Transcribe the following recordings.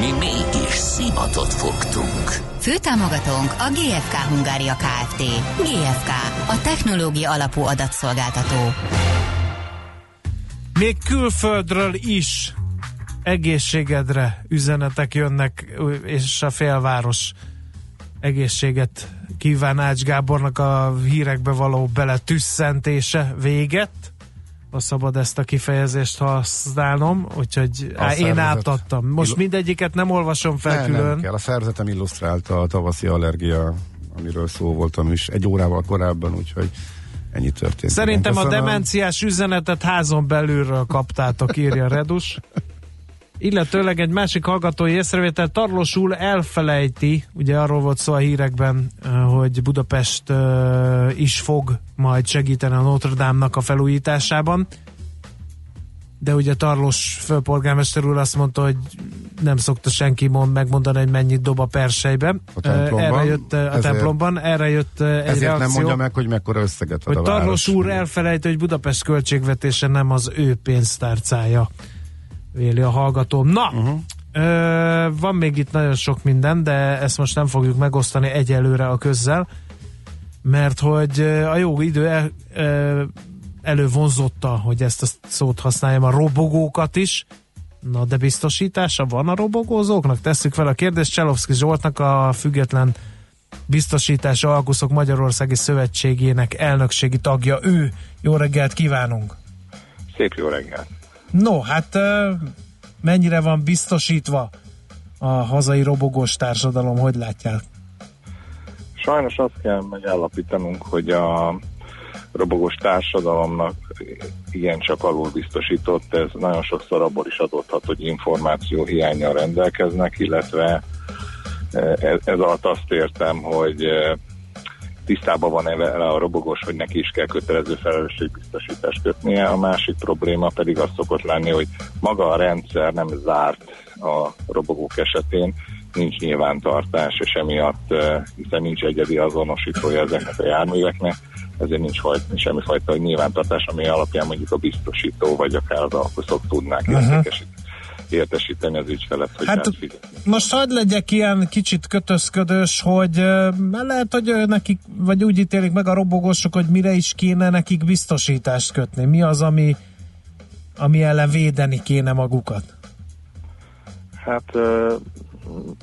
Mi mégis szimatot fogtunk. Főtámogatónk a GFK Hungária Kft. GFK, a technológia alapú adatszolgáltató. Még külföldről is egészségedre üzenetek jönnek, és a félváros egészséget kíván Ács Gábornak a hírekbe való beletüsszentése véget. A szabad ezt a kifejezést használnom, úgyhogy á, én átadtam. Most mindegyiket nem olvasom fel ne, külön. Nem kell, a szerzetem illusztrálta a tavaszi allergia, amiről szó voltam is egy órával korábban, úgyhogy ennyi történt. Szerintem a demenciás üzenetet házon belülről kaptátok, írja Redus. Illetőleg egy másik hallgatói észrevétel Tarlós úr elfelejti, ugye arról volt szó a hírekben, hogy Budapest is fog majd segíteni a Notre Dame-nak a felújításában, de ugye Tarlós főpolgármester úr azt mondta, hogy nem szokta senki mond, megmondani, hogy mennyit dob a persejbe. A templomban. Erre jött a Ezért- templomban, erre jött egy Ezért reakció nem mondja meg, hogy mekkora összeget ad hogy a Tarlós úr elfelejti, hogy Budapest költségvetése nem az ő pénztárcája, véli a hallgató. Na, uh-huh. ö, van még itt nagyon sok minden, de ezt most nem fogjuk megosztani egyelőre a közzel, mert hogy a jó idő el, ö, elővonzotta, hogy ezt a szót használjam, a robogókat is, Na, de biztosítása van a robogózóknak? Tesszük fel a kérdést Cselovszki Zsoltnak, a független biztosítás Alkuszok Magyarországi Szövetségének elnökségi tagja. Ő. Jó reggelt kívánunk! Szép jó reggelt! No, hát mennyire van biztosítva a hazai robogós társadalom, hogy látják? Sajnos azt kell megállapítanunk, hogy a robogós társadalomnak igencsak alul biztosított, ez nagyon sokszor abból is adódhat, hogy információ hiányjal rendelkeznek, illetve ez, ez alatt azt értem, hogy tisztában van vele a robogós, hogy neki is kell kötelező felelősségbiztosítást kötnie. A másik probléma pedig az szokott lenni, hogy maga a rendszer nem zárt a robogók esetén, nincs nyilvántartás, és emiatt, eh, hiszen nincs egyedi azonosítója ezeknek a járműveknek, ezért nincs fajta, semmifajta nyilvántartás, ami alapján mondjuk a biztosító vagy akár az alkoszok tudnák uh-huh. Értesíteni az ügyfelet, hogy Hát. Most hagyd legyek ilyen kicsit kötözködős, hogy lehet, hogy nekik, vagy úgy ítélik meg a robogósok, hogy mire is kéne nekik biztosítást kötni. Mi az, ami, ami ellen védeni kéne magukat? Hát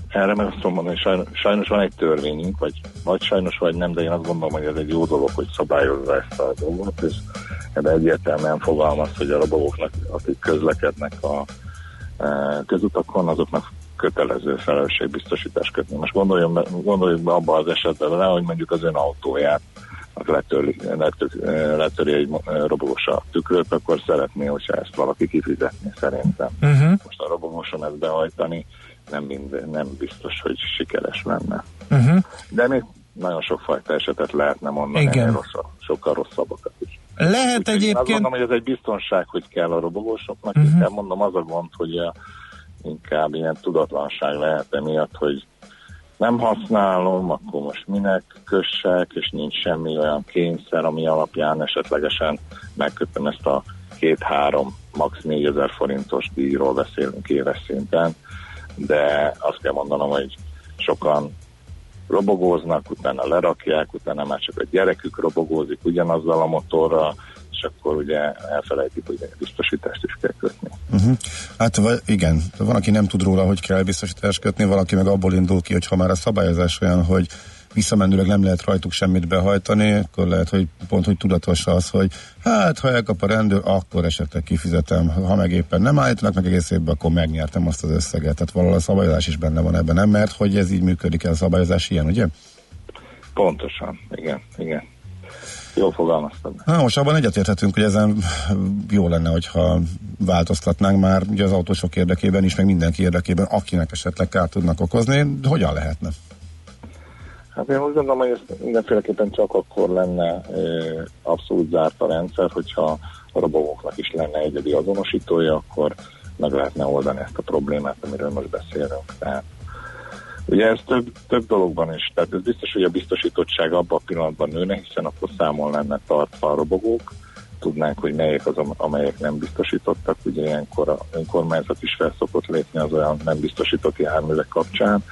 erre meg azt mondani, hogy sajnos, sajnos van egy törvényünk, vagy, vagy sajnos, vagy nem, de én azt gondolom, hogy ez egy jó dolog, hogy szabályozza ezt a dolgot, és ebben egyértelműen fogalmaz, hogy a robogóknak, akik közlekednek a közutakon, azoknak kötelező felelősségbiztosítást kötni. Most gondoljunk be, gondoljuk be abba az esetben vele, hogy mondjuk az ön autóját letöri, letöri, letöri egy robogós a tükröt, akkor szeretné, hogyha ezt valaki kifizetni szerintem. Uh-huh. Most a robogóson ezt behajtani nem, mind, nem biztos, hogy sikeres lenne. Uh-huh. De még nagyon sokfajta esetet lehetne mondani, Igen. rosszabb, sokkal rosszabbakat is. Lehet Úgyhogy én azt egyébként... gondolom, hogy ez egy biztonság, hogy kell a robogósoknak, Mhm. uh-huh. inkább mondom az a gond, hogy a, inkább ilyen tudatlanság lehet emiatt, hogy nem használom, akkor most minek kössek, és nincs semmi olyan kényszer, ami alapján esetlegesen megkötöm ezt a két-három, max. 4000 forintos díjról beszélünk éves szinten, de azt kell mondanom, hogy sokan robogóznak, utána lerakják, utána már csak a gyerekük robogózik ugyanazzal a motorral, és akkor ugye elfelejtik, hogy biztosítást is kell kötni. Uh-huh. Hát igen, van, aki nem tud róla, hogy kell biztosítást kötni, valaki meg abból indul ki, hogy ha már a szabályozás olyan, hogy visszamenőleg nem lehet rajtuk semmit behajtani, akkor lehet, hogy pont, hogy tudatos az, hogy hát, ha elkap a rendőr, akkor esetleg kifizetem, ha meg éppen nem állítanak meg egész évben, akkor megnyertem azt az összeget. Tehát valahol a szabályozás is benne van ebben, nem? Mert hogy ez így működik, ez a szabályozás ilyen, ugye? Pontosan, igen, igen. Jól fogalmaztad. Na, most abban egyetérthetünk, hogy ezen jó lenne, hogyha változtatnánk már ugye az autósok érdekében is, meg mindenki érdekében, akinek esetleg kárt tudnak okozni. Hogyan lehetne? Hát én úgy gondolom, hogy ez mindenféleképpen csak akkor lenne abszolút zárt a rendszer, hogyha a robogóknak is lenne egyedi azonosítója, akkor meg lehetne oldani ezt a problémát, amiről most beszélünk. Tehát Ugye ez több, több dologban is, tehát ez biztos, hogy a biztosítottság abban a pillanatban nőne, hiszen akkor számon lenne tartva a robogók, tudnánk, hogy melyek az, amelyek nem biztosítottak, ugye ilyenkor a önkormányzat is fel szokott lépni az olyan nem biztosított járművek kapcsán.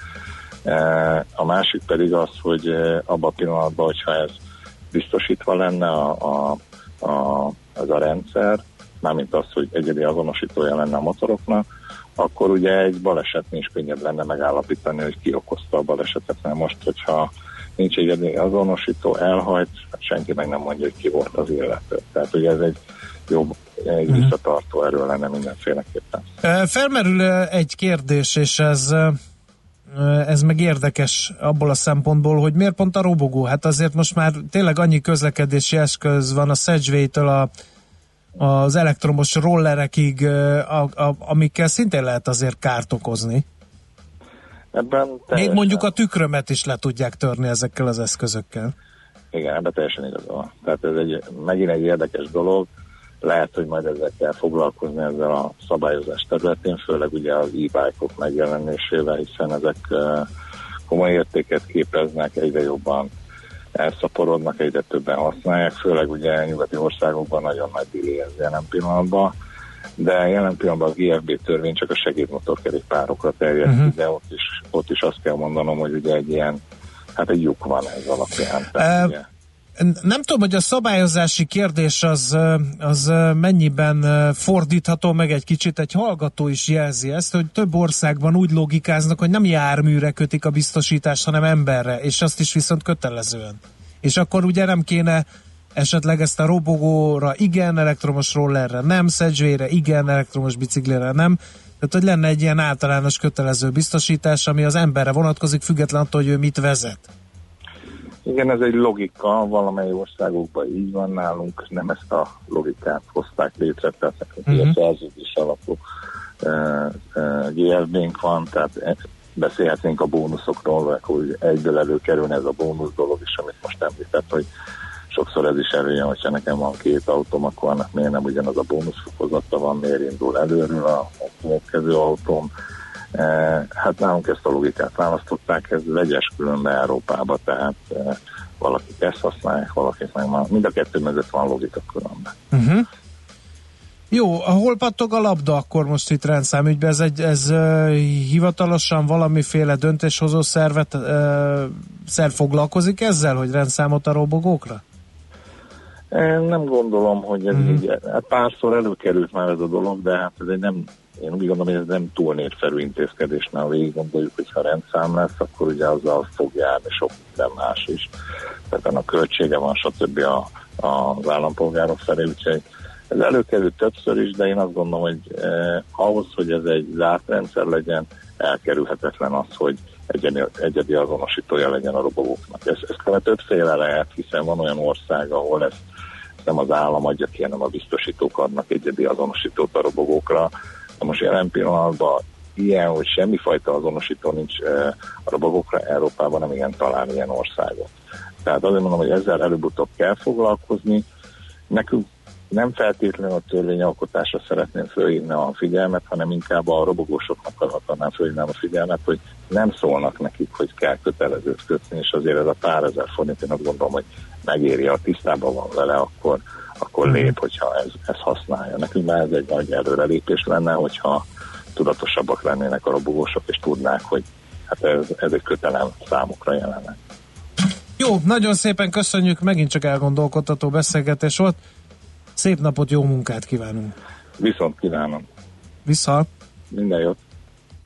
E, a másik pedig az, hogy e, abban a pillanatban, hogyha ez biztosítva lenne a, a, a, az a rendszer, mármint az, hogy egyedi azonosítója lenne a motoroknak, akkor ugye egy balesetnél is könnyebb lenne megállapítani, hogy ki okozta a balesetet, mert most, hogyha nincs egy azonosító, elhajt, hát senki meg nem mondja, hogy ki volt az illető. Tehát ugye ez egy jobb, egy uh-huh. visszatartó erő lenne mindenféleképpen. Felmerül egy kérdés, és ez ez meg érdekes abból a szempontból, hogy miért pont a robogó? Hát azért most már tényleg annyi közlekedési eszköz van a Sedgway-től a az elektromos rollerekig, a, a, amikkel szintén lehet azért kárt okozni. Ebben Még mondjuk a tükrömet is le tudják törni ezekkel az eszközökkel. Igen, ebben teljesen igaz van. Tehát ez egy, megint egy érdekes dolog. Lehet, hogy majd ezzel kell foglalkozni ezzel a szabályozás területén, főleg ugye az e-bike-ok megjelenésével, hiszen ezek komoly értéket képeznek, egyre jobban elszaporodnak, egyre többen használják, főleg ugye nyugati országokban nagyon nagy dili ez jelen pillanatban, de jelen pillanatban a GFB törvény csak a segédmotorkerékpárokra terjed, uh-huh. de ott is, ott is azt kell mondanom, hogy ugye egy ilyen, hát egy lyuk van ez alapján. Tehát, uh, ugye, nem tudom, hogy a szabályozási kérdés az, az mennyiben fordítható meg egy kicsit. Egy hallgató is jelzi ezt, hogy több országban úgy logikáznak, hogy nem járműre kötik a biztosítást, hanem emberre, és azt is viszont kötelezően. És akkor ugye nem kéne esetleg ezt a robogóra igen, elektromos rollerre nem, szedzsvére igen, elektromos biciklire nem. Tehát, hogy lenne egy ilyen általános kötelező biztosítás, ami az emberre vonatkozik, független attól, hogy ő mit vezet. Igen, ez egy logika, valamely országokban így van nálunk, nem ezt a logikát hozták létre, tehát uh-huh. a szerződés alapú uh, uh, GLB-nk van, tehát e, beszélhetnénk a bónuszokról, hogy egyből előkerülne ez a bónusz dolog is, amit most említett, hogy sokszor ez is előjön, hogyha nekem van két autóm, akkor annak miért nem ugyanaz a bónuszfokozata van, miért indul előről a, a következő autóm, hát nálunk ezt a logikát választották, ez vegyes különben Európába, tehát eh, valakik ezt használják, valakik meg már mind a kettő mögött van logika különben. Uh-huh. Jó, hol pattog a labda akkor most itt rendszámügyben? Ez, egy, ez uh, hivatalosan valamiféle döntéshozó szervet, uh, szerv foglalkozik ezzel, hogy rendszámot a robogókra? Én nem gondolom, hogy ez uh-huh. így, hát párszor előkerült már ez a dolog, de hát ez egy nem én úgy gondolom, hogy ez nem túl népszerű intézkedés, mert végig gondoljuk, hogy ha rendszám lesz, akkor ugye azzal fog járni sok minden más is. Tehát a költsége van, stb. A, a, az állampolgárok felé, úgyhogy ez előkerült többször is, de én azt gondolom, hogy eh, ahhoz, hogy ez egy zárt rendszer legyen, elkerülhetetlen az, hogy egyedi, egyedi azonosítója legyen a robogóknak. Ez, ez többféle lehet, hiszen van olyan ország, ahol ezt nem az állam adja ki, hanem a biztosítók adnak egyedi azonosítót a robogókra, Na most jelen pillanatban ilyen, hogy semmifajta azonosító nincs a robogokra Európában, nem igen talán ilyen országot. Tehát azért mondom, hogy ezzel előbb-utóbb kell foglalkozni. Nekünk nem feltétlenül a törvényalkotásra szeretném fölhívni a figyelmet, hanem inkább a robogósoknak akarhatnám fölhívni a figyelmet, hogy nem szólnak nekik, hogy kell kötelezőt kötni, és azért ez a pár ezer forint, én azt gondolom, hogy megéri, a tisztában van vele, akkor akkor mhm. lép, hogyha ez, ez használja. Nekünk már ez egy nagy előrelépés lenne, hogyha tudatosabbak lennének a robogósok, és tudnák, hogy hát ez, ez egy kötelem számukra jelenleg. Jó, nagyon szépen köszönjük, megint csak elgondolkodtató beszélgetés volt. Szép napot, jó munkát kívánunk! Viszont kívánom! Vissza! Minden jót!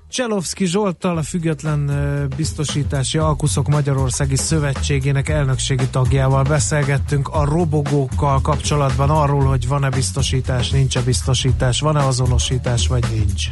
Cselovszki Zsolttal, a Független Biztosítási Alkuszok Magyarországi Szövetségének elnökségi tagjával beszélgettünk a robogókkal kapcsolatban arról, hogy van-e biztosítás, nincs-e biztosítás, van-e azonosítás, vagy nincs.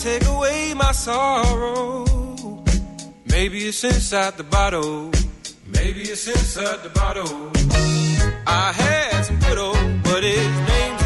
take away my sorrow. Maybe it's inside the bottle. Maybe it's inside the bottle. I had some good old, buddies.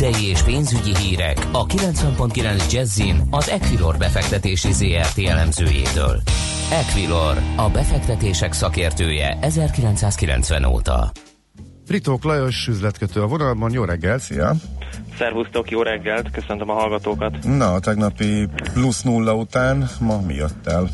tőzsdei és pénzügyi hírek a 90.9 Jazzin az Equilor befektetési ZRT elemzőjétől. Equilor, a befektetések szakértője 1990 óta. Fritók Lajos üzletkötő a vonalban, jó reggel, szia! Szervusztok, jó reggelt, köszöntöm a hallgatókat! Na, a tegnapi plusz nulla után ma mi jött el?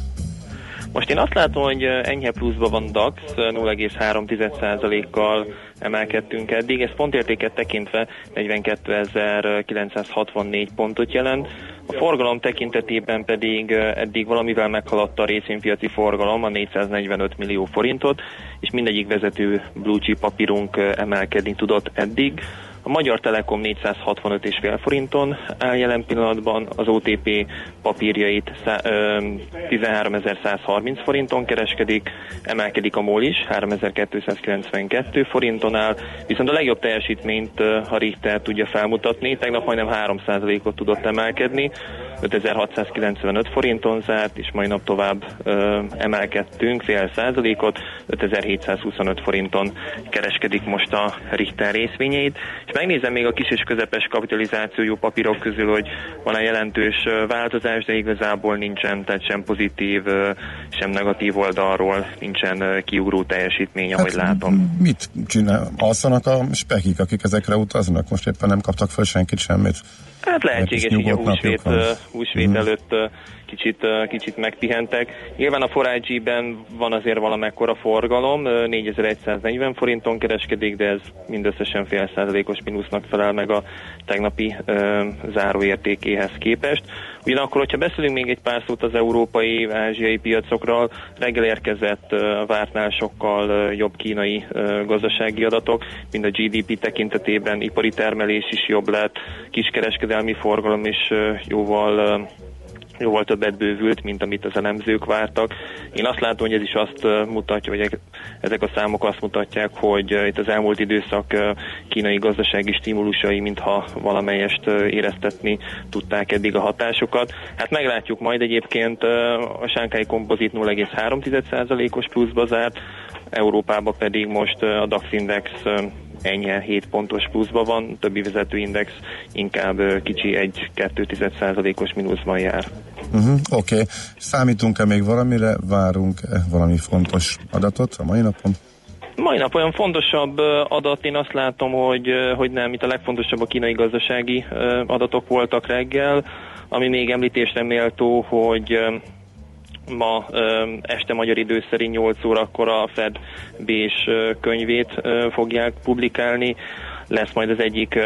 Most én azt látom, hogy enyhe pluszban van DAX, 0,3%-kal emelkedtünk eddig. Ez pontértéket tekintve 42.964 pontot jelent. A forgalom tekintetében pedig eddig valamivel meghaladta a részvénypiaci forgalom a 445 millió forintot, és mindegyik vezető blue chip papírunk emelkedni tudott eddig. A Magyar Telekom 465,5 forinton áll jelen pillanatban, az OTP papírjait 13.130 forinton kereskedik, emelkedik a MOL is, 3.292 forinton áll, viszont a legjobb teljesítményt a Richter tudja felmutatni, tegnap majdnem 3%-ot tudott emelkedni, 5695 forinton zárt, és mai nap tovább ö, emelkedtünk fél százalékot, 5725 forinton kereskedik most a Richter részvényeit, és megnézem még a kis és közepes kapitalizációjú papírok közül, hogy van-e jelentős változás, de igazából nincsen, tehát sem pozitív, sem negatív oldalról nincsen kiugró teljesítmény, ahogy látom. Mit csinál? Alszanak a spekik, akik ezekre utaznak? Most éppen nem kaptak föl senkit semmit? Hát lehetséges, hogy a húsvét, húsvét Mhm. előtt kicsit, kicsit megpihentek. Nyilván a forágyi-ben van azért valamekkora forgalom, ö, 4140 forinton kereskedik, de ez mindösszesen fél százalékos mínusznak felel meg a tegnapi ö, záróértékéhez képest. Ugyanakkor, hogyha beszélünk még egy pár szót az európai, ázsiai piacokról, reggel érkezett vártnál sokkal jobb kínai gazdasági adatok, mind a GDP tekintetében, ipari termelés is jobb lett, kiskereskedelmi forgalom is jóval jóval többet bővült, mint amit az elemzők vártak. Én azt látom, hogy ez is azt mutatja, vagy e- ezek a számok azt mutatják, hogy itt az elmúlt időszak kínai gazdasági stimulusai, mintha valamelyest éreztetni tudták eddig a hatásokat. Hát meglátjuk majd egyébként a Sánkai Kompozit 0,3%-os pluszba zárt, Európában pedig most a DAX Index enyhe 7 pontos pluszban van, többi vezetőindex inkább kicsi 1-2%-os mínuszban jár. Uh-huh, Oké. Okay. Számítunk-e még valamire? Várunk-e valami fontos adatot a mai napon? Mai nap olyan fontosabb adat, én azt látom, hogy, hogy nem, itt a legfontosabb a kínai gazdasági adatok voltak reggel, ami még említésre méltó, hogy ma este magyar idő szerint 8 órakor a Fed Bés ö, könyvét fogják publikálni. Lesz majd az egyik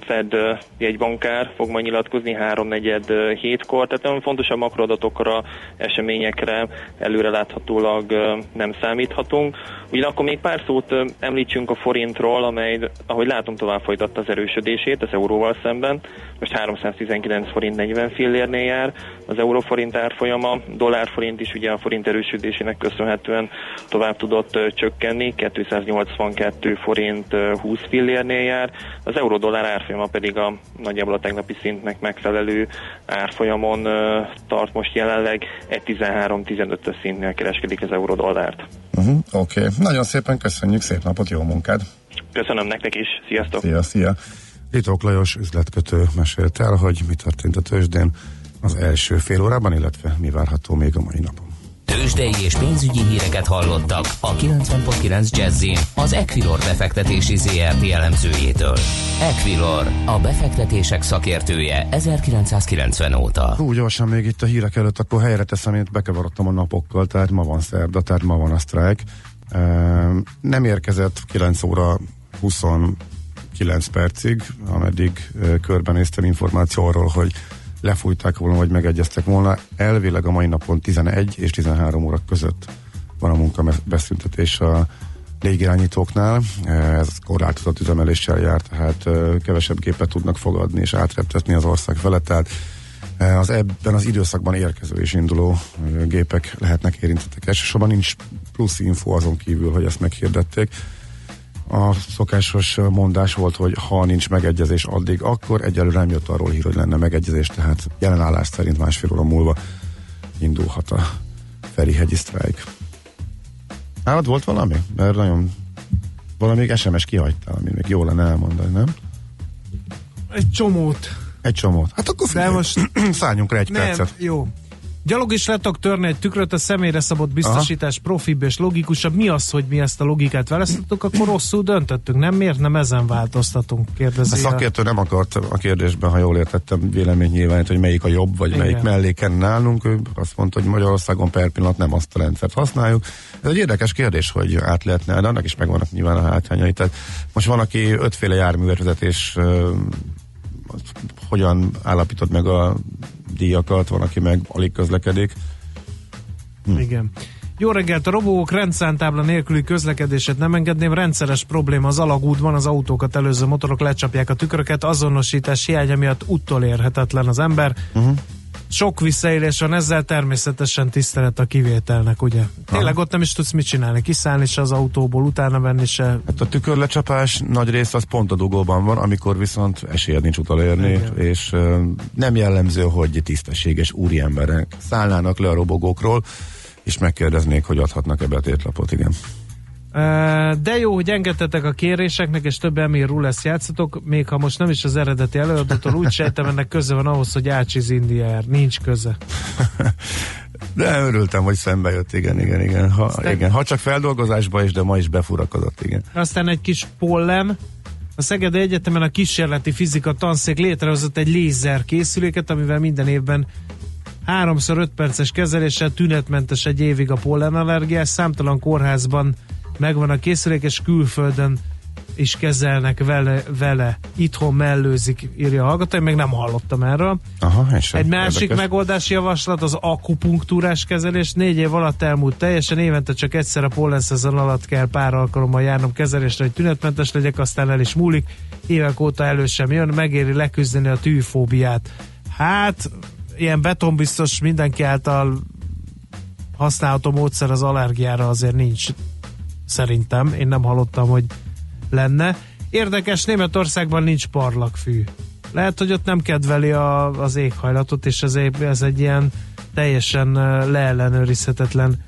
Fed jegybankár, fog majd nyilatkozni háromnegyed ö, hétkor, tehát nagyon fontos a makroadatokra, eseményekre előreláthatólag nem számíthatunk. Ugyanakkor még pár szót említsünk a forintról, amely, ahogy látom, tovább folytatta az erősödését az euróval szemben. Most 319 forint 40 fillérnél jár az euróforint árfolyama, dollárforint is ugye a forint erősödésének köszönhetően tovább tudott csökkenni, 282 forint ö, 20 fillérnél jár, az euró-dollár árfolyama pedig a nagyjából a tegnapi szintnek megfelelő árfolyamon ö, tart most jelenleg, 1.13-15-ös szintnél kereskedik az euró-dollárt. Uh-huh, Oké. Okay. Nagyon szépen köszönjük, szép napot, jó munkád! Köszönöm nektek is, sziasztok! Szia, szia! Litók Lajos üzletkötő mesélt el, hogy mi történt a tőzsdén az első fél órában, illetve mi várható még a mai napon. Tőzsdei és pénzügyi híreket hallottak a 90.9 Jazzin az Equilor befektetési ZRT elemzőjétől. Equilor, a befektetések szakértője 1990 óta. Úgy gyorsan még itt a hírek előtt, akkor helyre teszem, én bekavarodtam a napokkal, tehát ma van szerda, tehát ma van a sztrájk. Ehm, Nem érkezett 9 óra 29 percig, ameddig ö, körbenéztem információ arról, hogy lefújták volna, vagy megegyeztek volna. Elvileg a mai napon 11 és 13 óra között van a munka beszüntetés a légirányítóknál. Ez korlátozott üzemeléssel jár, tehát kevesebb gépet tudnak fogadni és átreptetni az ország felett, tehát az ebben az időszakban érkező és induló gépek lehetnek érintettek. Elsősorban nincs plusz info azon kívül, hogy ezt meghirdették. A szokásos mondás volt, hogy ha nincs megegyezés addig, akkor egyelőre nem jött arról hír, hogy lenne megegyezés, tehát jelenállás szerint másfél óra múlva indulhat a Ferihegyi sztrájk. Nálad volt valami? Mert nagyon valami SMS kihagytál, ami még jó lenne elmondani, nem? Egy csomót. Egy csomót. Hát akkor figyelj, most szálljunk rá egy nem, percet. jó. Gyalog is le tudok törni egy tükröt, a személyre szabott biztosítás Aha. profibb és logikusabb. Mi az, hogy mi ezt a logikát választottuk, akkor rosszul döntöttünk. Nem miért nem ezen változtatunk? A Kérdezi. szakértő nem akart a kérdésben, ha jól értettem, vélemény nyilvánít, hogy melyik a jobb, vagy Igen. melyik melléken nálunk. Ő azt mondta, hogy Magyarországon per pillanat nem azt a rendszert használjuk. Ez egy érdekes kérdés, hogy át lehetne, de annak is megvannak nyilván a hátrányai. Tehát most van, aki ötféle járművezetés hogyan állapítod meg a díjakat, van, aki meg alig közlekedik. Hm. Igen. Jó reggelt, a robók rendszántábla nélküli közlekedését nem engedném. Rendszeres probléma az alagútban, az autókat előző motorok lecsapják a tükröket, azonosítás hiánya miatt úttól érhetetlen az ember. Uh-huh. Sok visszaélés van ezzel, természetesen tisztelet a kivételnek, ugye? Tényleg ott nem is tudsz mit csinálni, kiszállni se az autóból, utána venni se. Hát a tükörlecsapás nagy rész az pont a dugóban van, amikor viszont esélyed nincs utolérni, Igen. és ö, nem jellemző, hogy tisztességes úriemberek szállnának le a robogókról, és megkérdeznék, hogy adhatnak-e betétlapot, igen. De jó, hogy engedtetek a kéréseknek, és több Emil Rules játszatok, még ha most nem is az eredeti előadótól, úgy sejtem, ennek köze van ahhoz, hogy Ácsiz Indiaer. Nincs köze. De örültem, hogy szembe jött, igen, igen, igen. Ha, Aztán- igen. ha csak feldolgozásba is, de ma is befurakodott, igen. Aztán egy kis pollen. A Szegedi Egyetemen a kísérleti fizika tanszék létrehozott egy lézer készüléket, amivel minden évben 3x5 perces kezeléssel tünetmentes egy évig a pollenallergiás. Számtalan kórházban megvan a készülék, és külföldön is kezelnek vele, vele. Itthon mellőzik, írja a hallgató, én még nem hallottam erről. Aha, és Egy másik érdekes. megoldási javaslat az akupunktúrás kezelés. Négy év alatt elmúlt teljesen, évente csak egyszer a pollenszezon alatt kell pár alkalommal járnom kezelésre, hogy tünetmentes legyek, aztán el is múlik. Évek óta elő sem jön, megéri leküzdeni a tűfóbiát. Hát, ilyen betonbiztos mindenki által használható módszer az allergiára azért nincs szerintem. Én nem hallottam, hogy lenne. Érdekes, Németországban nincs parlagfű. Lehet, hogy ott nem kedveli a, az éghajlatot, és ez egy, ez egy ilyen teljesen leellenőrizhetetlen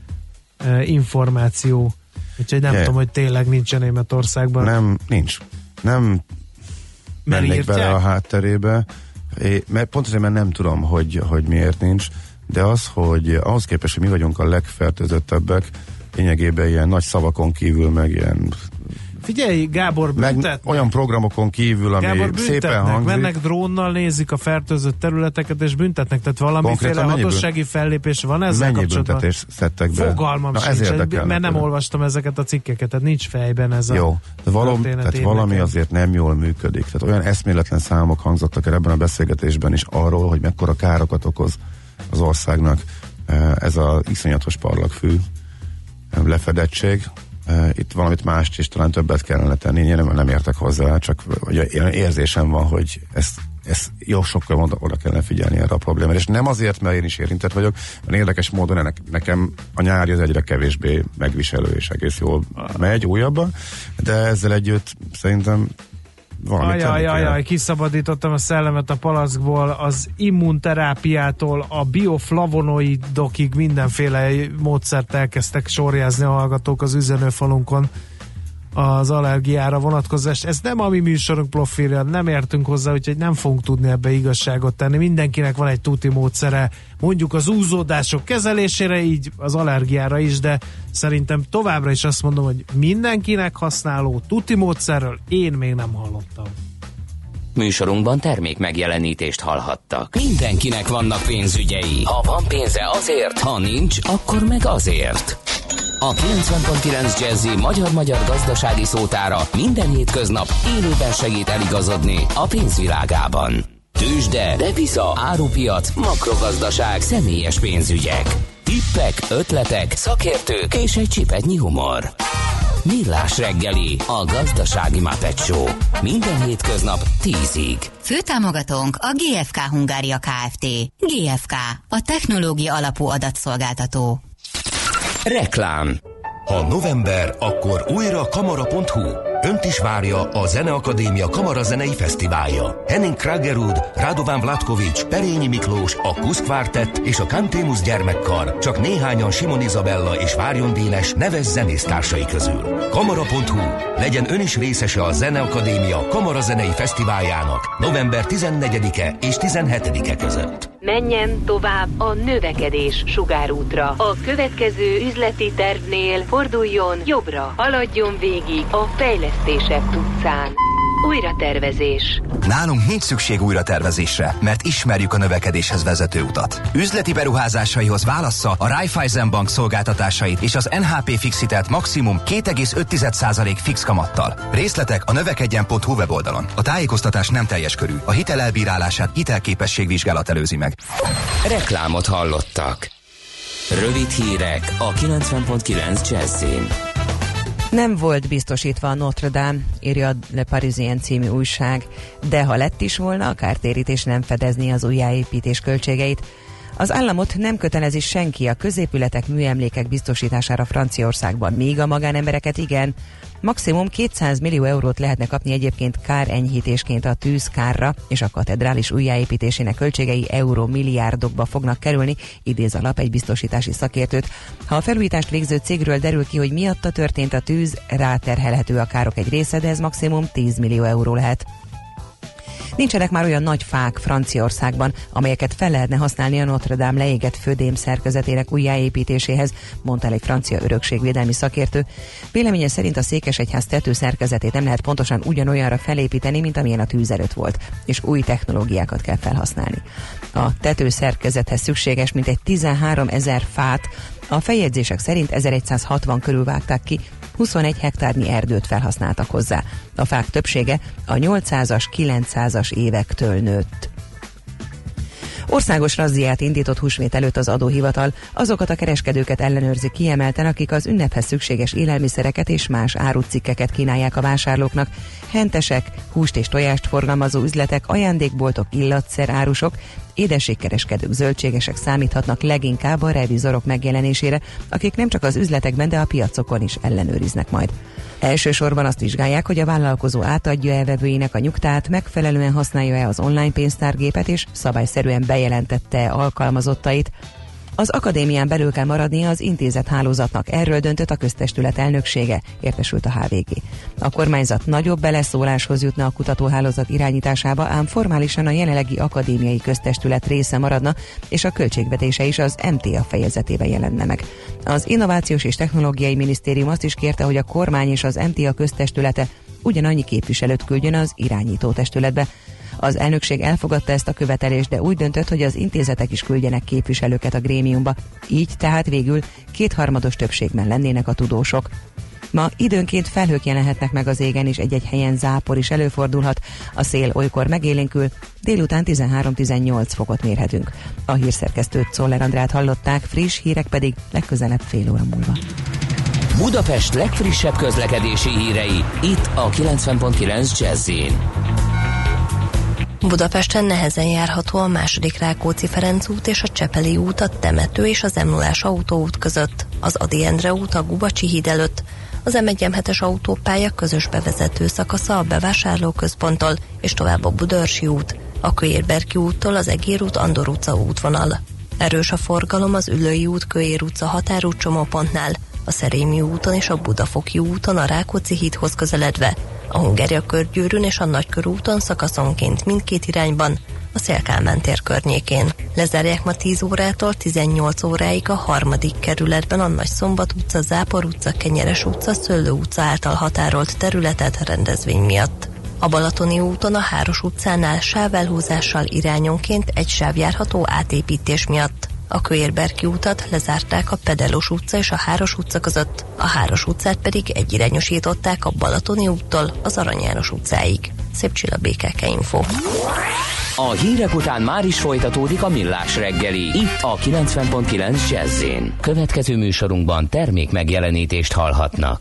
információ. Úgyhogy nem Yeah. tudom, hogy tényleg nincsen Németországban. Nem, nincs. Nem Mert mennék írtják? bele a hátterébe, é, mert pont azért, mert nem tudom, hogy, hogy miért nincs, de az, hogy ahhoz képest, hogy mi vagyunk a legfertőzöttebbek, lényegében ilyen nagy szavakon kívül, meg ilyen Figyelj, Gábor, meg büntetnek. olyan programokon kívül, ami Gábor, szépen hangzik. mennek drónnal, nézik a fertőzött területeket, és büntetnek. Tehát valamiféle mennyi hatósági fellépés van ezzel Mennyi kapcsolatban? büntetést szedtek be? Fogalmam Na, sincs, ez érdekelne mert nem olvastam ezeket a cikkeket, tehát nincs fejben ez a Jó, de valami, tehát valami azért nem jól működik. Tehát olyan eszméletlen számok hangzottak el ebben a beszélgetésben is arról, hogy mekkora károkat okoz az országnak eh, ez az iszonyatos parlagfű lefedettség. Itt valamit mást is talán többet kellene tenni. Én nem, nem értek hozzá, csak olyan érzésem van, hogy ezt ez jó sokkal oda, oda kellene figyelni erre a problémára. És nem azért, mert én is érintett vagyok, mert érdekes módon ennek, nekem a nyári az egyre kevésbé megviselő és egész jól megy újabban, de ezzel együtt szerintem valamit kell. Ajajajaj, kiszabadítottam a szellemet a palackból, az immunterápiától a bioflavonoidokig mindenféle módszert elkezdtek sorjázni a hallgatók az üzenőfalunkon az allergiára vonatkozást. Ez nem a mi műsorunk profilja, nem értünk hozzá, úgyhogy nem fogunk tudni ebbe igazságot tenni. Mindenkinek van egy tuti módszere, mondjuk az úzódások kezelésére, így az allergiára is, de szerintem továbbra is azt mondom, hogy mindenkinek használó tuti módszerről én még nem hallottam. Műsorunkban termék megjelenítést hallhattak. Mindenkinek vannak pénzügyei. Ha van pénze azért, ha nincs, akkor meg azért. A 90.9 Jazzy magyar-magyar gazdasági szótára minden hétköznap élőben segít eligazodni a pénzvilágában. Tősde, depisza, árupiac, makrogazdaság, személyes pénzügyek. Tippek, ötletek, szakértők és egy csipetnyi humor. Millás reggeli, a gazdasági Muppet Show. Minden hétköznap 10-ig. Főtámogatónk a GFK Hungária Kft. GFK, a technológia alapú adatszolgáltató. Reklám Ha november, akkor újra kamara.hu. Önt is várja a Zeneakadémia Kamarazenei Fesztiválja. Henning Kragerud, Radovan Vlatkovics, Perényi Miklós, a Kusz és a Kantémus gyermekkar csak néhányan Simon Izabella és Várjon Dénes neves zenésztársai közül. Kamara.hu. Legyen ön is részese a Zeneakadémia Kamarazenei Fesztiváljának november 14-e és 17-e között. Menjen tovább a növekedés sugárútra. A következő üzleti tervnél forduljon jobbra, haladjon végig a fejlesztések utcán. Újra tervezés. Nálunk nincs szükség újra tervezésre, mert ismerjük a növekedéshez vezető utat. Üzleti beruházásaihoz válassza a Raiffeisen Bank szolgáltatásait és az NHP Fixitelt maximum 2,5% fix kamattal. Részletek a növekedjen.hu weboldalon. A tájékoztatás nem teljes körű. A hitel elbírálását hitelképességvizsgálat előzi meg. Reklámot hallottak. Rövid hírek a 90.9 Jazzin. Nem volt biztosítva a Notre Dame, írja Le Parisien című újság, de ha lett is volna, a kártérítés nem fedezni az újjáépítés költségeit. Az államot nem kötelezi senki a középületek műemlékek biztosítására Franciaországban, míg a magánembereket igen. Maximum 200 millió eurót lehetne kapni egyébként kárenyhítésként a tűzkárra, és a katedrális újjáépítésének költségei euró milliárdokba fognak kerülni, idéz a lap egy biztosítási szakértőt. Ha a felújítást végző cégről derül ki, hogy miatta történt a tűz, ráterhelhető a károk egy része, de ez maximum 10 millió euró lehet. Nincsenek már olyan nagy fák Franciaországban, amelyeket fel lehetne használni a Notre Dame leégett födém szerkezetének újjáépítéséhez, mondta el egy francia örökségvédelmi szakértő. Véleménye szerint a székesegyház tető szerkezetét nem lehet pontosan ugyanolyanra felépíteni, mint amilyen a tűz előtt volt, és új technológiákat kell felhasználni. A tető szerkezethez szükséges mintegy 13 ezer fát, a feljegyzések szerint 1160 körül vágták ki, 21 hektárnyi erdőt felhasználtak hozzá. A fák többsége a 800-as, 900-as évektől nőtt. Országos razziát indított húsvét előtt az adóhivatal. Azokat a kereskedőket ellenőrzi kiemelten, akik az ünnephez szükséges élelmiszereket és más árucikkeket kínálják a vásárlóknak. Hentesek, húst és tojást forgalmazó üzletek, ajándékboltok, illatszerárusok, édességkereskedők, zöldségesek számíthatnak leginkább a revizorok megjelenésére, akik nem csak az üzletekben, de a piacokon is ellenőriznek majd. Elsősorban azt vizsgálják, hogy a vállalkozó átadja-e a nyugtát, megfelelően használja-e az online pénztárgépet és szabályszerűen bejelentette alkalmazottait, az akadémián belül kell maradnia az intézet hálózatnak, erről döntött a köztestület elnöksége, értesült a HVG. A kormányzat nagyobb beleszóláshoz jutna a kutatóhálózat irányításába, ám formálisan a jelenlegi akadémiai köztestület része maradna, és a költségvetése is az MTA fejezetében jelenne meg. Az Innovációs és Technológiai Minisztérium azt is kérte, hogy a kormány és az MTA köztestülete ugyanannyi képviselőt küldjön az irányító testületbe, az elnökség elfogadta ezt a követelést, de úgy döntött, hogy az intézetek is küldjenek képviselőket a grémiumba. Így tehát végül kétharmados többségben lennének a tudósok. Ma időnként felhők jelenhetnek meg az égen, és egy-egy helyen zápor is előfordulhat. A szél olykor megélénkül, délután 13-18 fokot mérhetünk. A hírszerkesztőt Szoller Andrát hallották, friss hírek pedig legközelebb fél óra múlva. Budapest legfrissebb közlekedési hírei, itt a 90.9 jazz Budapesten nehezen járható a második Rákóczi Ferenc út és a Csepeli út a Temető és az m autóút között, az Adi Endre út a Gubacsi híd előtt, az m 1 autópálya közös bevezető szakasza a bevásárlóközponttól és tovább a Budörsi út, a Kőérberki úttól az Egér út Andor utca útvonal. Erős a forgalom az Ülői út Kőér utca határút csomópontnál, a Szerémi úton és a Budafoki úton a Rákóczi hídhoz közeledve, a Hungária körgyűrűn és a Nagykörúton szakaszonként mindkét irányban, a Szélkálmán tér környékén. Lezárják ma 10 órától 18 óráig a harmadik kerületben a Nagy Szombat utca, Zápor utca, Kenyeres utca, Szöllő utca által határolt területet rendezvény miatt. A Balatoni úton a Háros utcánál sávelhúzással irányonként egy sáv járható átépítés miatt. A Kőérberki utat lezárták a Pedelos utca és a Háros utca között, a Háros utcát pedig egyirányosították a Balatoni úttól az Arany János utcáig. Szép csilla BKK Info. A hírek után már is folytatódik a millás reggeli, itt a 90.9 jazz Következő műsorunkban termék megjelenítést hallhatnak.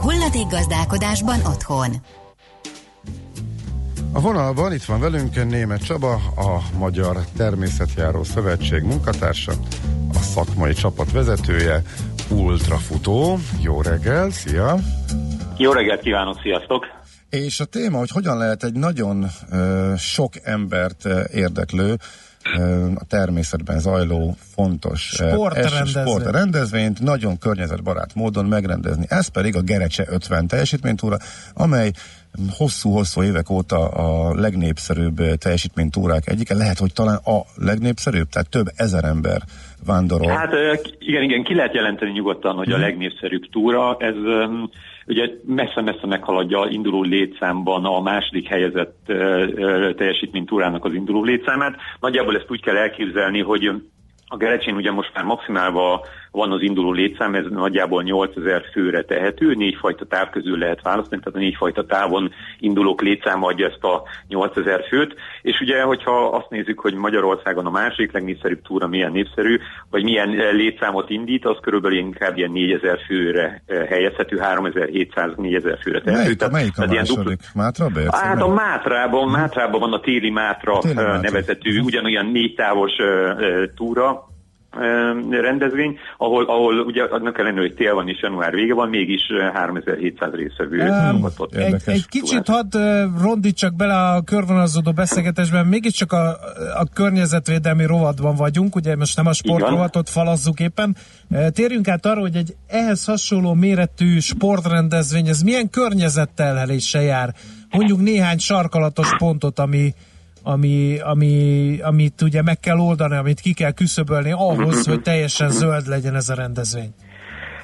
Hulladék gazdálkodásban otthon. A vonalban itt van velünk Német Csaba, a Magyar Természetjáró Szövetség munkatársa, a szakmai csapat vezetője, ultrafutó. Jó reggel, szia! Jó reggelt kívánok, sziasztok! És a téma, hogy hogyan lehet egy nagyon ö, sok embert ö, érdeklő, a természetben zajló fontos ö, Sportrendezvény. es- sportrendezvényt nagyon környezetbarát módon megrendezni. Ez pedig a Gerecse 50 teljesítménytúra, amely hosszú-hosszú évek óta a legnépszerűbb teljesítménytúrák egyike, lehet, hogy talán a legnépszerűbb, tehát több ezer ember vándorol. Hát igen, igen, ki lehet jelenteni nyugodtan, hogy a legnépszerűbb túra, ez ugye messze-messze meghaladja induló létszámban a második helyezett teljesítménytúrának az induló létszámát. Nagyjából ezt úgy kell elképzelni, hogy a Gerecsén ugye most már maximálva van az induló létszám, ez nagyjából 8000 főre tehető, négyfajta táv közül lehet választani, tehát a négyfajta távon indulók létszáma adja ezt a 8000 főt, és ugye, hogyha azt nézzük, hogy Magyarországon a másik legnépszerűbb túra milyen népszerű, vagy milyen eh, létszámot indít, az körülbelül inkább ilyen 4000 főre eh, helyezhető, 3700-4000 főre tehető. Melyik, a- melyik a tehát második? Mátra Bérc? Hát a Mátrában, Mátrában van a téli Mátra A téli ö, Mátra. nevezetű, ugyanolyan négy távos ö, túra rendezvény, ahol, ahol ugye annak ellenőre, hogy tél van és január vége van, mégis ö, 3700 részvevő Um, egy, egy kicsit hadd rondítsak bele a körvonalazódó beszélgetésben, mégiscsak a, a környezetvédelmi rovatban vagyunk, ugye most nem a sportrovatot falazzuk éppen. Térjünk át arra, hogy egy ehhez hasonló méretű sportrendezvény, ez milyen környezettelheléssel jár? Mondjuk néhány sarkalatos pontot, ami ami, ami, amit ugye meg kell oldani, amit ki kell küszöbölni ahhoz, hogy teljesen zöld legyen ez a rendezvény.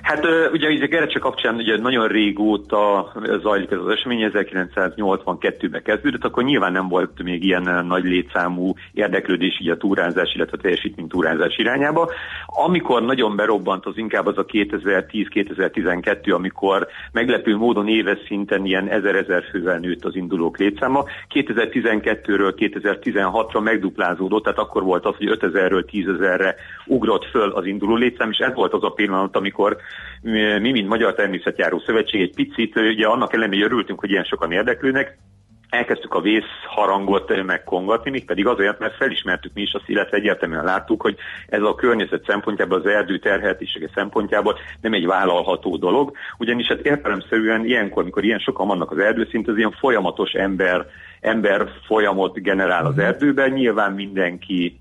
Hát ugye ugye Gerecse kapcsán ugye nagyon régóta zajlik ez az esemény, 1982-ben kezdődött, akkor nyilván nem volt még ilyen nagy létszámú érdeklődés így a túrázás, illetve a teljesítmény túrázás irányába. Amikor nagyon berobbant az inkább az a 2010-2012, amikor meglepő módon éves szinten ilyen 1000-1000 fővel nőtt az indulók létszáma. 2012-ről 2016-ra megduplázódott, tehát akkor volt az, hogy 5000-ről 10.000-re ugrott föl az induló létszám, és ez volt az a pillanat, amikor mi, mint Magyar Természetjáró Szövetség egy picit, ugye annak ellenére, hogy örültünk, hogy ilyen sokan érdeklődnek, elkezdtük a vészharangot megkongatni, még pedig azért, mert felismertük mi is azt, illetve egyértelműen láttuk, hogy ez a környezet szempontjából, az erdő terheltésége szempontjából nem egy vállalható dolog, ugyanis hát értelemszerűen ilyenkor, amikor ilyen sokan vannak az erdőszint, az ilyen folyamatos ember, ember folyamot generál az erdőben, nyilván mindenki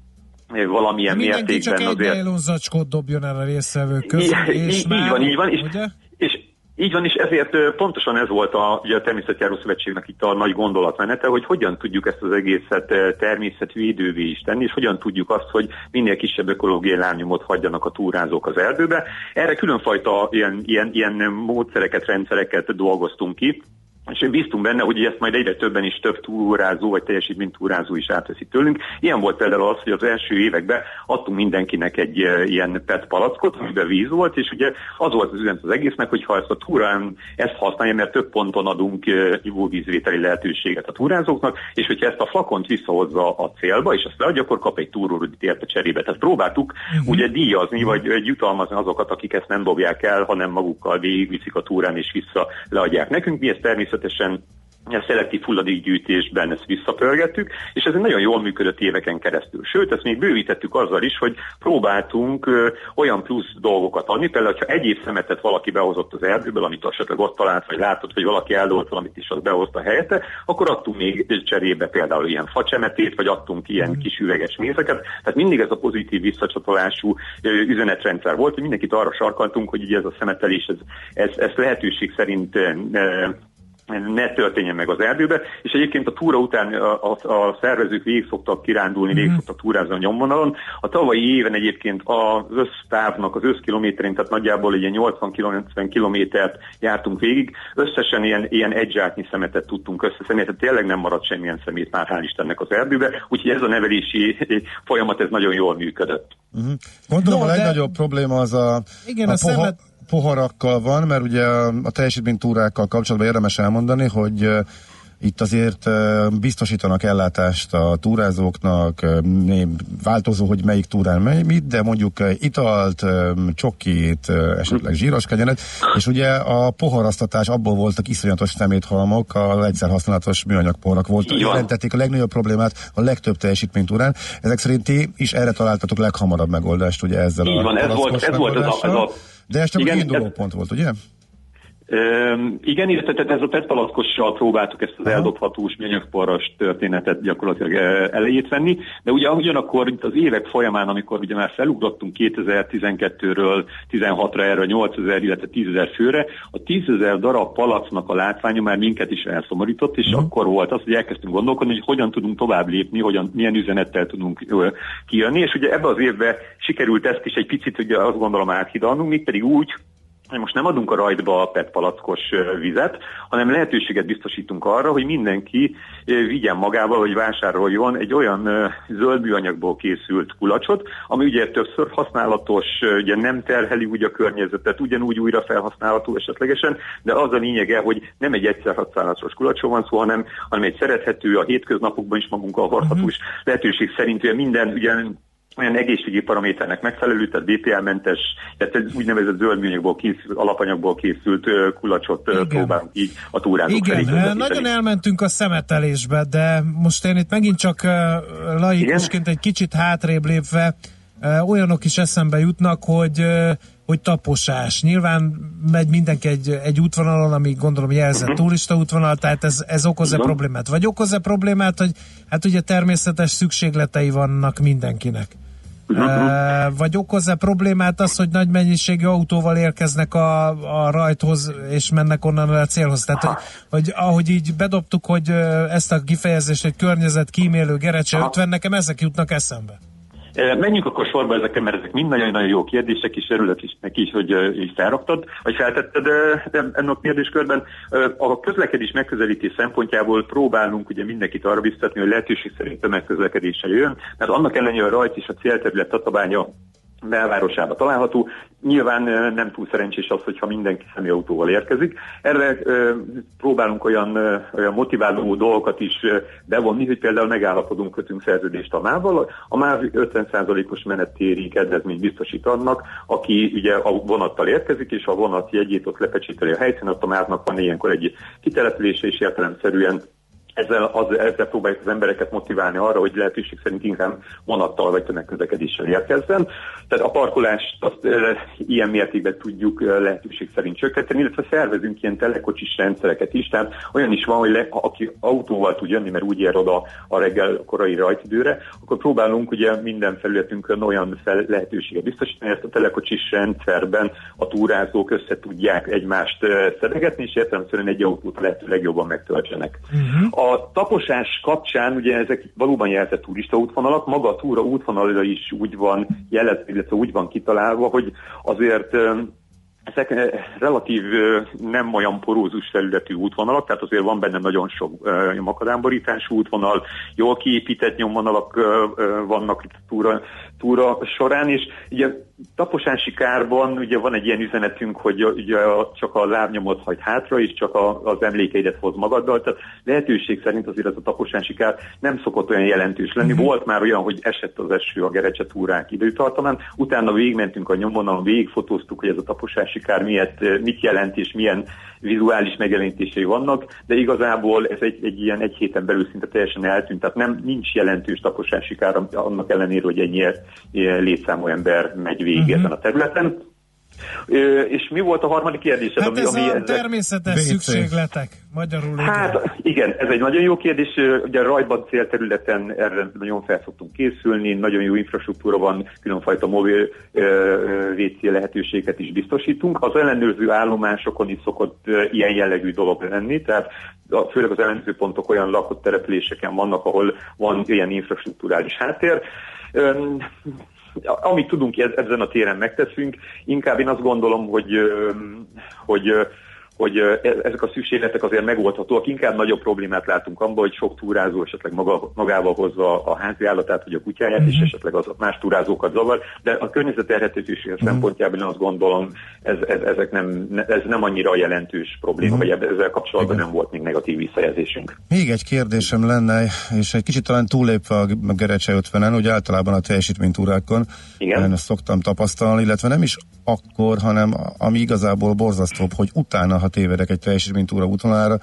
valamilyen Mindenki csak mértékben egy azért... nylon zacskót dobjon el a részvevők közül, és így, már, így van, így van, és, ugye? és így van, és ezért pontosan ez volt a, ugye a Természetjáró Szövetségnek itt a nagy gondolatmenete, hogy hogyan tudjuk ezt az egészet természetvédővé is tenni, és hogyan tudjuk azt, hogy minél kisebb ökológiai lábnyomot hagyjanak a túrázók az erdőbe. Erre különfajta ilyen, ilyen, ilyen módszereket, rendszereket dolgoztunk ki, és bíztunk benne, hogy ezt majd egyre többen is több túrázó vagy teljesítménytúrázó is átveszi tőlünk. Ilyen volt például az, hogy az első években adtunk mindenkinek egy e, ilyen PET palackot, amiben víz volt, és ugye az volt az üzenet az egésznek, hogy ha ezt a túrán ezt használja, mert több ponton adunk e, ivóvízvételi lehetőséget a túrázóknak, és hogyha ezt a flakont visszahozza a célba, és azt leadja, akkor kap egy túrórudit érte cserébe. Tehát próbáltuk uh-huh. ugye díjazni, vagy vagy jutalmazni azokat, akik ezt nem dobják el, hanem magukkal végigviszik a túrán és vissza leadják nekünk. Mi ezt természetesen a szelektív hulladékgyűjtésben ezt visszapörgettük, és ez egy nagyon jól működött éveken keresztül. Sőt, ezt még bővítettük azzal is, hogy próbáltunk ö, olyan plusz dolgokat adni, például, ha egyéb szemetet valaki behozott az erdőből, amit esetleg ott talált, vagy látott, hogy valaki eldolt valamit is, az behozta helyette, akkor adtunk még cserébe például ilyen facsemetét, vagy adtunk ilyen kis üveges mézeket. Tehát mindig ez a pozitív visszacsatolású ö, üzenetrendszer volt, hogy mindenkit arra sarkaltunk, hogy ugye ez a szemetelés, ez, ez, ez lehetőség szerint ö, ne történjen meg az erdőbe, és egyébként a túra után a, a, a szervezők végig szoktak kirándulni, végig szoktak túrázni a nyomvonalon. A tavalyi éven egyébként az össztávnak, az összkilométerén, tehát nagyjából ilyen 80-90 kilométert jártunk végig, összesen ilyen, ilyen egy zsáknyi szemetet tudtunk összeszedni, tehát tényleg nem maradt semmilyen szemét már hál' Istennek az erdőbe, úgyhogy ez a nevelési folyamat ez nagyon jól működött. Uh-huh. Gondolom no, a legnagyobb de... probléma az a, Igen, a, a poha, szemet... poharakkal van, mert ugye a teljesítménytúrákkal kapcsolatban érdemes elmondani, hogy itt azért biztosítanak ellátást a túrázóknak, változó, hogy melyik túrán mely mit, de mondjuk italt, csokit, esetleg zsíros kenyeret, és ugye a poharasztatás, abból voltak iszonyatos szeméthalmok, a egyszer használatos műanyag poharak voltak, jelentették a legnagyobb problémát a legtöbb teljesítménytúrán. Ezek szerint ti is erre találtatok leghamarabb megoldást, ugye ezzel Így a van, ez volt, ez volt ez a, ez a de ez csak Igen, induló ez- pont volt, ugye? Üm, igen, illetve tehát ez a petpalackossal próbáltuk ezt az eldobhatós műanyagporras történetet gyakorlatilag eh, elejét venni, de ugye ugyanakkor itt az évek folyamán, amikor ugye már felugrottunk 2012-ről 16-ra erre a 8000, illetve 10.000 főre, a 10.000 darab palacnak a látványa már minket is elszomorított, és akkor volt az, hogy elkezdtünk gondolkodni, hogy hogyan tudunk tovább lépni, hogyan, milyen üzenettel tudunk ö, kijönni, és ugye ebbe az évbe sikerült ezt is egy picit ugye azt gondolom áthidalnunk, mégpedig úgy, hogy most nem adunk a rajtba a PET palackos vizet, hanem lehetőséget biztosítunk arra, hogy mindenki vigyen magával, hogy vásároljon egy olyan zöld műanyagból készült kulacsot, ami ugye többször használatos, ugye nem terheli úgy a környezetet, ugyanúgy újra felhasználható esetlegesen, de az a lényege, hogy nem egy egyszer használatos kulacsról van szó, hanem, hanem egy szerethető, a hétköznapokban is magunkkal hordható, és lehetőség szerint ugye minden ugye olyan egészségi paraméternek megfelelő, tehát BPL-mentes, tehát ez úgynevezett zöld műanyagból készült, alapanyagból készült kulacsot ö, próbálunk így a túrázók felé Igen, közvetíteni. nagyon elmentünk a szemetelésbe, de most én itt megint csak laikusként egy kicsit hátrébb lépve olyanok is eszembe jutnak, hogy hogy taposás. Nyilván megy mindenki egy, egy útvonalon, ami gondolom jelzett Mhm. turista útvonal, tehát ez, ez okoz-e Igen. problémát? Vagy okoz-e problémát, hogy hát ugye természetes szükségletei vannak mindenkinek? E, vagy okoz-e problémát az, hogy nagy mennyiségű autóval érkeznek a, a rajthoz, és mennek onnan a célhoz? Tehát, hogy, hogy ahogy így bedobtuk, hogy ezt a kifejezést, hogy környezet kímélő Gerecse 50, nekem ezek jutnak eszembe. Menjünk akkor sorba ezeken, mert ezek mind nagyon-nagyon jó kérdések, és örülök is neki is, hogy így felraktad, vagy feltetted ennek a kérdéskörben. A közlekedés megközelítés szempontjából próbálunk ugye mindenkit arra biztatni, hogy lehetőség szerint tömegközlekedéssel jön, mert annak ellenére a rajt és a célterület tatabánya belvárosába található. Nyilván nem túl szerencsés az, hogyha mindenki személyautóval érkezik. Erre próbálunk olyan, olyan motiváló dolgokat is bevonni, hogy például megállapodunk, kötünk szerződést a MÁV-val. A MÁV 50%-os menettéri kedvezményt biztosít annak, aki ugye a vonattal érkezik, és a vonat jegyét ott lepecsételi a helyszínen, ott a MÁV-nak van ilyenkor egy kitelepülése, és értelemszerűen ezzel, az, ezzel próbáljuk az embereket motiválni arra, hogy lehetőség szerint inkább vonattal vagy tömegközlekedéssel érkezzen. Tehát a parkolást azt e, ilyen mértékben tudjuk e, lehetőség szerint csökkenteni, illetve szervezünk ilyen telekocsis rendszereket is, tehát olyan is van, hogy le, aki autóval tud jönni, mert úgy ér oda a reggel korai rajtidőre, akkor próbálunk ugye minden felületünkön olyan fel, lehetőséget biztosítani, ezt a telekocsis rendszerben a túrázók össze tudják egymást szedegetni, és értelemszerűen egy autót lehető legjobban megtöltsenek. A taposás kapcsán ugye ezek valóban jelzett turista útvonalak, maga a túra útvonalra is úgy van jelezve, illetve úgy van kitalálva, hogy azért ezek eh, relatív ö, nem olyan porózus felületű útvonalak, tehát azért van benne nagyon sok ö, makadánborítású útvonal, jól kiépített nyomvonalak vannak itt túra, túra során, és ugye taposási kárban ugye van egy ilyen üzenetünk, hogy ugye csak a lábnyomot hagy hátra, és csak a, az emlékeidet hoz magaddal, tehát lehetőség szerint azért ez a taposási kár nem szokott olyan jelentős lenni. Volt már olyan, hogy esett az eső a Gerecse túrák időtartamán, utána végigmentünk a nyomvonalon, végigfotóztuk, hogy ez a taposási taposási kár miért, mit jelent és milyen vizuális megjelenítései vannak, de igazából ez egy, egy ilyen egy héten belül szinte teljesen eltűnt, tehát nem nincs jelentős taposási kár annak ellenére, hogy ennyi ilyen létszámú ember megy végig uh-huh. ezen a területen. És mi volt a harmadik kérdésed? Hát ami, ez ami a ezek... természetes WC. szükségletek, magyarul. Hát igen, ez egy nagyon jó kérdés. Ugye a rajban célterületen erre nagyon fel szoktunk készülni, nagyon jó infrastruktúra van, különfajta mobil WC lehetőséget is biztosítunk. Az ellenőrző állomásokon is szokott ilyen jellegű dolog lenni, tehát a, főleg az ellenőrző pontok olyan lakott településeken vannak, ahol van ilyen infrastruktúrális háttér. Amit tudunk ez- ezen a téren megteszünk, inkább én azt gondolom, hogy, hogy hogy e- ezek a szükségletek azért megoldhatóak, inkább nagyobb problémát látunk abban, hogy sok túrázó esetleg maga, magával hozza a házi állatát, vagy a kutyáját, mm-hmm. és esetleg az más túrázókat zavar, de a környezeterhetőség mm-hmm. szempontjából én azt gondolom, ez, ez, ezek nem, ne- ez nem annyira jelentős probléma, mm-hmm. vagy ezzel kapcsolatban nem volt még negatív visszajelzésünk. Még egy kérdésem lenne, és egy kicsit talán túllépve a Gerecse 50-en, ugye általában a teljesítménytúrákon Igen. én ezt szoktam tapasztalni, illetve nem is akkor, hanem ami igazából borzasztóbb, hogy utána, ha tévedek egy teljesítménytúra útvonalára,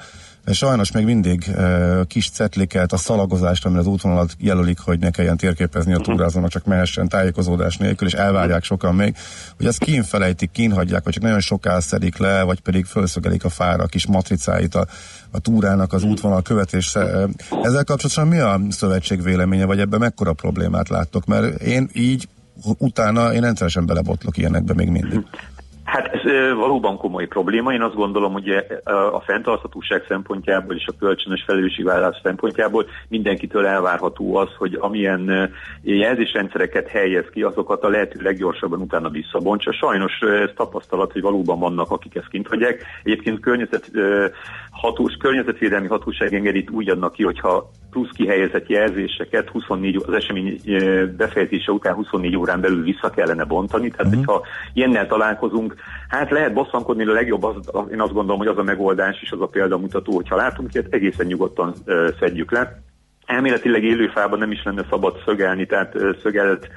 sajnos még mindig e, kis cetliket, a szalagozást, amire az útvonalat jelölik, hogy ne kelljen térképezni a túrázónak, csak mehessen tájékozódás nélkül, és elvárják sokan még, hogy azt kínfelejtik, kínhagyják, vagy csak nagyon soká szedik le, vagy pedig felszögelik a fára a kis matricáit a, a túrának az útvonal követése. Ezzel kapcsolatban mi a szövetség véleménye, vagy ebben mekkora problémát láttok? Mert én így utána én rendszeresen belebotlok ilyenekbe még mindig. Hát ez valóban komoly probléma. Én azt gondolom, hogy a fenntarthatóság szempontjából és a kölcsönös felelősségvállalás szempontjából mindenkitől elvárható az, hogy amilyen jelzésrendszereket helyez ki, azokat a lehető leggyorsabban utána visszabontsa. Sajnos ez tapasztalat, hogy valóban vannak, akik ezt kint hagyják. Egyébként környezet, hatós, környezetvédelmi hatóság engedít úgy adnak ki, hogyha plusz kihelyezett jelzéseket 24, ó- az esemény befejezése után 24 órán belül vissza kellene bontani. Tehát, uh-huh. hogyha ilyennel találkozunk, hát lehet bosszankodni, de a legjobb az, én azt gondolom, hogy az a megoldás és az a példamutató, hogyha látunk ilyet, egészen nyugodtan szedjük le. Elméletileg élőfában nem is lenne szabad szögelni, tehát szögelt,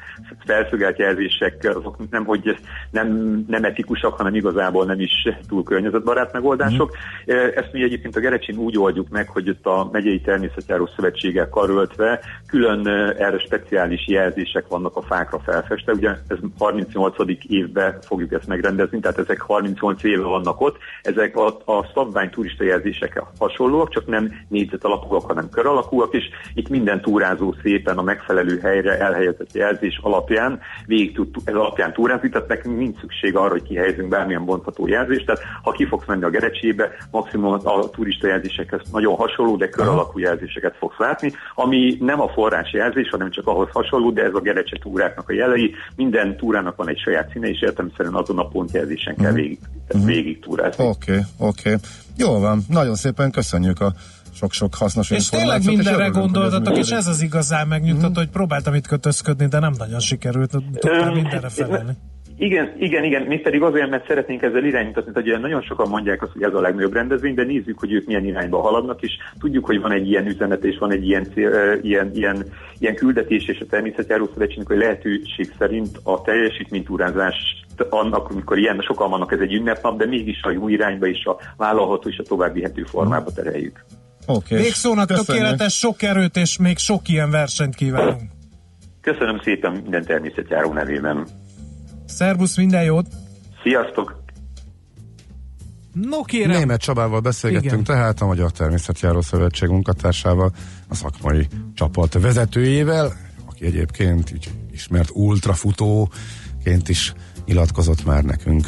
felszögelt jelzések azok nem, hogy nem, nem etikusak, hanem igazából nem is túl környezetbarát megoldások. Mm. Ezt mi egyébként a Gerecsin úgy oldjuk meg, hogy itt a megyei természetjáró szövetséggel karöltve külön erre speciális jelzések vannak a fákra felfestve. Ugye ez 38. évben fogjuk ezt megrendezni, tehát ezek 38 éve vannak ott. Ezek a, a szabvány turista jelzések hasonlóak, csak nem négyzet alakúak, hanem kör alakúak, és itt minden túrázó szépen a megfelelő helyre elhelyezett jelzés alapján végig tud, ez alapján túrázni, tehát nekünk nincs szükség arra, hogy kihelyezünk bármilyen bontható jelzést, tehát ha ki fogsz menni a Gerecsébe, maximum a turista jelzésekhez nagyon hasonló, de kör alakú jelzéseket fogsz látni, ami nem a forrás jelzés, hanem csak ahhoz hasonló, de ez a Gerecse túráknak a jelei. Minden túrának van egy saját színe, és értelemszerűen azon a pontjelzésen kell végig, végig túrázni. Oké, okay, oké. Okay. Jól van, nagyon szépen köszönjük a sok-sok hasznos És tényleg információt. mindenre gondoltatok, és ez az igazán megnyugtató, hogy próbáltam itt kötözködni, de nem nagyon sikerült, tudtam mindenre felelni. Igen, igen, igen, mi pedig azért, mert szeretnénk ezzel irányítani, hogy ugye nagyon sokan mondják azt, hogy ez a legnagyobb rendezvény, de nézzük, hogy ők milyen irányba haladnak, és tudjuk, hogy van egy ilyen üzenet, és van egy ilyen, cél, ilyen, ilyen, ilyen küldetés, és a Természetjáró Szövetségnek, hogy lehetőség szerint a teljesítménytúrázás annak, amikor ilyen sokan vannak, ez egy ünnepnap, de mégis a jó irányba és a vállalható és a továbbvihető formába tereljük. Oké. Még szónak Köszönjük. tökéletes, sok erőt és még sok ilyen versenyt kívánunk. Köszönöm szépen minden természetjáró nevében. Szervusz, minden jót! Sziasztok! No kérem! Német Csabával beszélgettünk Igen. tehát a Magyar Természetjáró Szövetség munkatársával, a szakmai csapat vezetőjével, aki egyébként így ismert ultrafutóként is nyilatkozott már nekünk.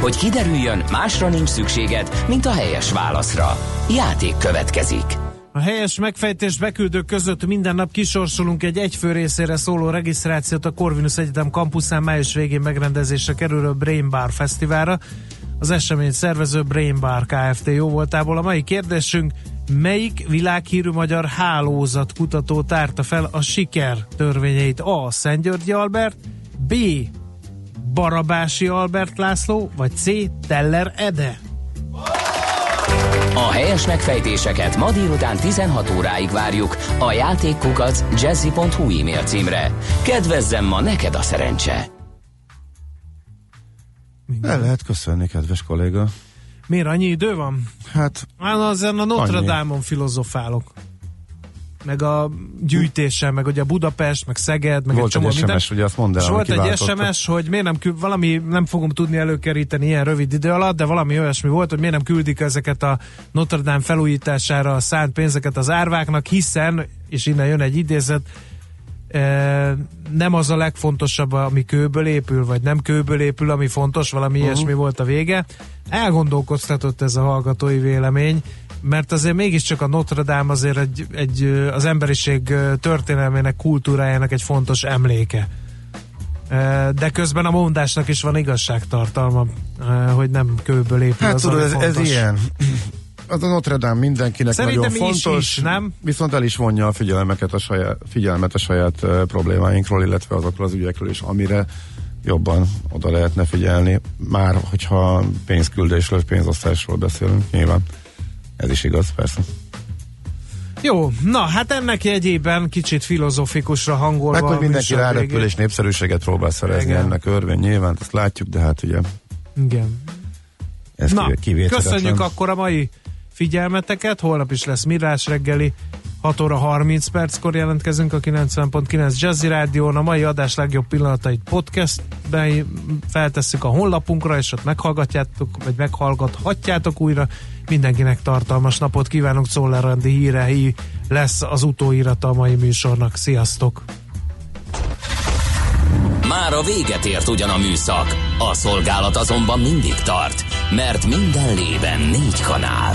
Hogy kiderüljön, másra nincs szükséged, mint a helyes válaszra. Játék következik. A helyes megfejtést beküldők között minden nap kisorsolunk egy egyfő részére szóló regisztrációt a Corvinus Egyetem kampuszán május végén megrendezésre kerülő Brain Bar Fesztiválra, az esemény szervező Brain Bar Kft. jó voltából. A mai kérdésünk, melyik világhírű magyar hálózat kutató tárta fel a siker törvényeit? A. Szentgyörgyi Albert, B. Barabási Albert László, vagy C. Teller Ede? A helyes megfejtéseket ma délután 16 óráig várjuk a játékkukac jazzy.hu e-mail címre. Kedvezzem ma neked a szerencse! El lehet köszönni, kedves kolléga. Miért annyi idő van? Hát... Hát ezen a Notre Dame-on filozofálok. Meg a gyűjtésen, meg ugye a Budapest, meg Szeged, meg Volt egy csomó egy SMS, minden. ugye azt mondd el, volt egy. SMS, hogy miért nem kül, valami nem fogom tudni előkeríteni ilyen rövid idő alatt, de valami olyasmi volt, hogy miért nem küldik ezeket a Notre Dame felújítására szánt pénzeket az árváknak, hiszen, és innen jön egy idézet, e, nem az a legfontosabb, ami kőből épül, vagy nem kőből épül, ami fontos, valami uh-huh. ilyesmi volt a vége. Elgondolkoztatott ez a hallgatói vélemény, mert azért mégiscsak a Notre Dame azért egy, egy, az emberiség történelmének, kultúrájának egy fontos emléke. De közben a mondásnak is van igazságtartalma, hogy nem kőből épül Hát az, tudod, ez, ez ilyen. Az a Notre Dame mindenkinek Szerintem nagyon is fontos, is, nem? viszont el is vonja a figyelmeket a saját, figyelmet a saját uh, problémáinkról, illetve azokról az ügyekről is, amire jobban oda lehetne figyelni, már hogyha pénzküldésről, pénzosztásról beszélünk, nyilván. Ez is igaz, persze. Jó, na hát ennek jegyében kicsit filozofikusra hangolva. Meg, hogy mindenki rárepül és népszerűséget próbál szerezni Igen. ennek örvény, nyilván ezt látjuk, de hát ugye Igen. ez Na, köszönjük akkor a mai figyelmeteket, holnap is lesz Mirás reggeli, 6 óra 30 perckor jelentkezünk a 90.9 Jazzy Rádión, a mai adás legjobb pillanatait podcastben feltesszük a honlapunkra, és ott meghallgatjátok, vagy meghallgathatjátok újra. Mindenkinek tartalmas napot kívánunk, Czoller Andi hírei lesz az utóírata a mai műsornak. Sziasztok! Már a véget ért ugyan a műszak, a szolgálat azonban mindig tart, mert minden lében négy kanál.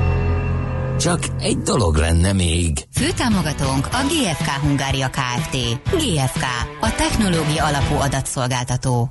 Csak egy dolog lenne még. Főtámogatónk a GFK Hungária Kft. GFK, a technológia alapú adatszolgáltató.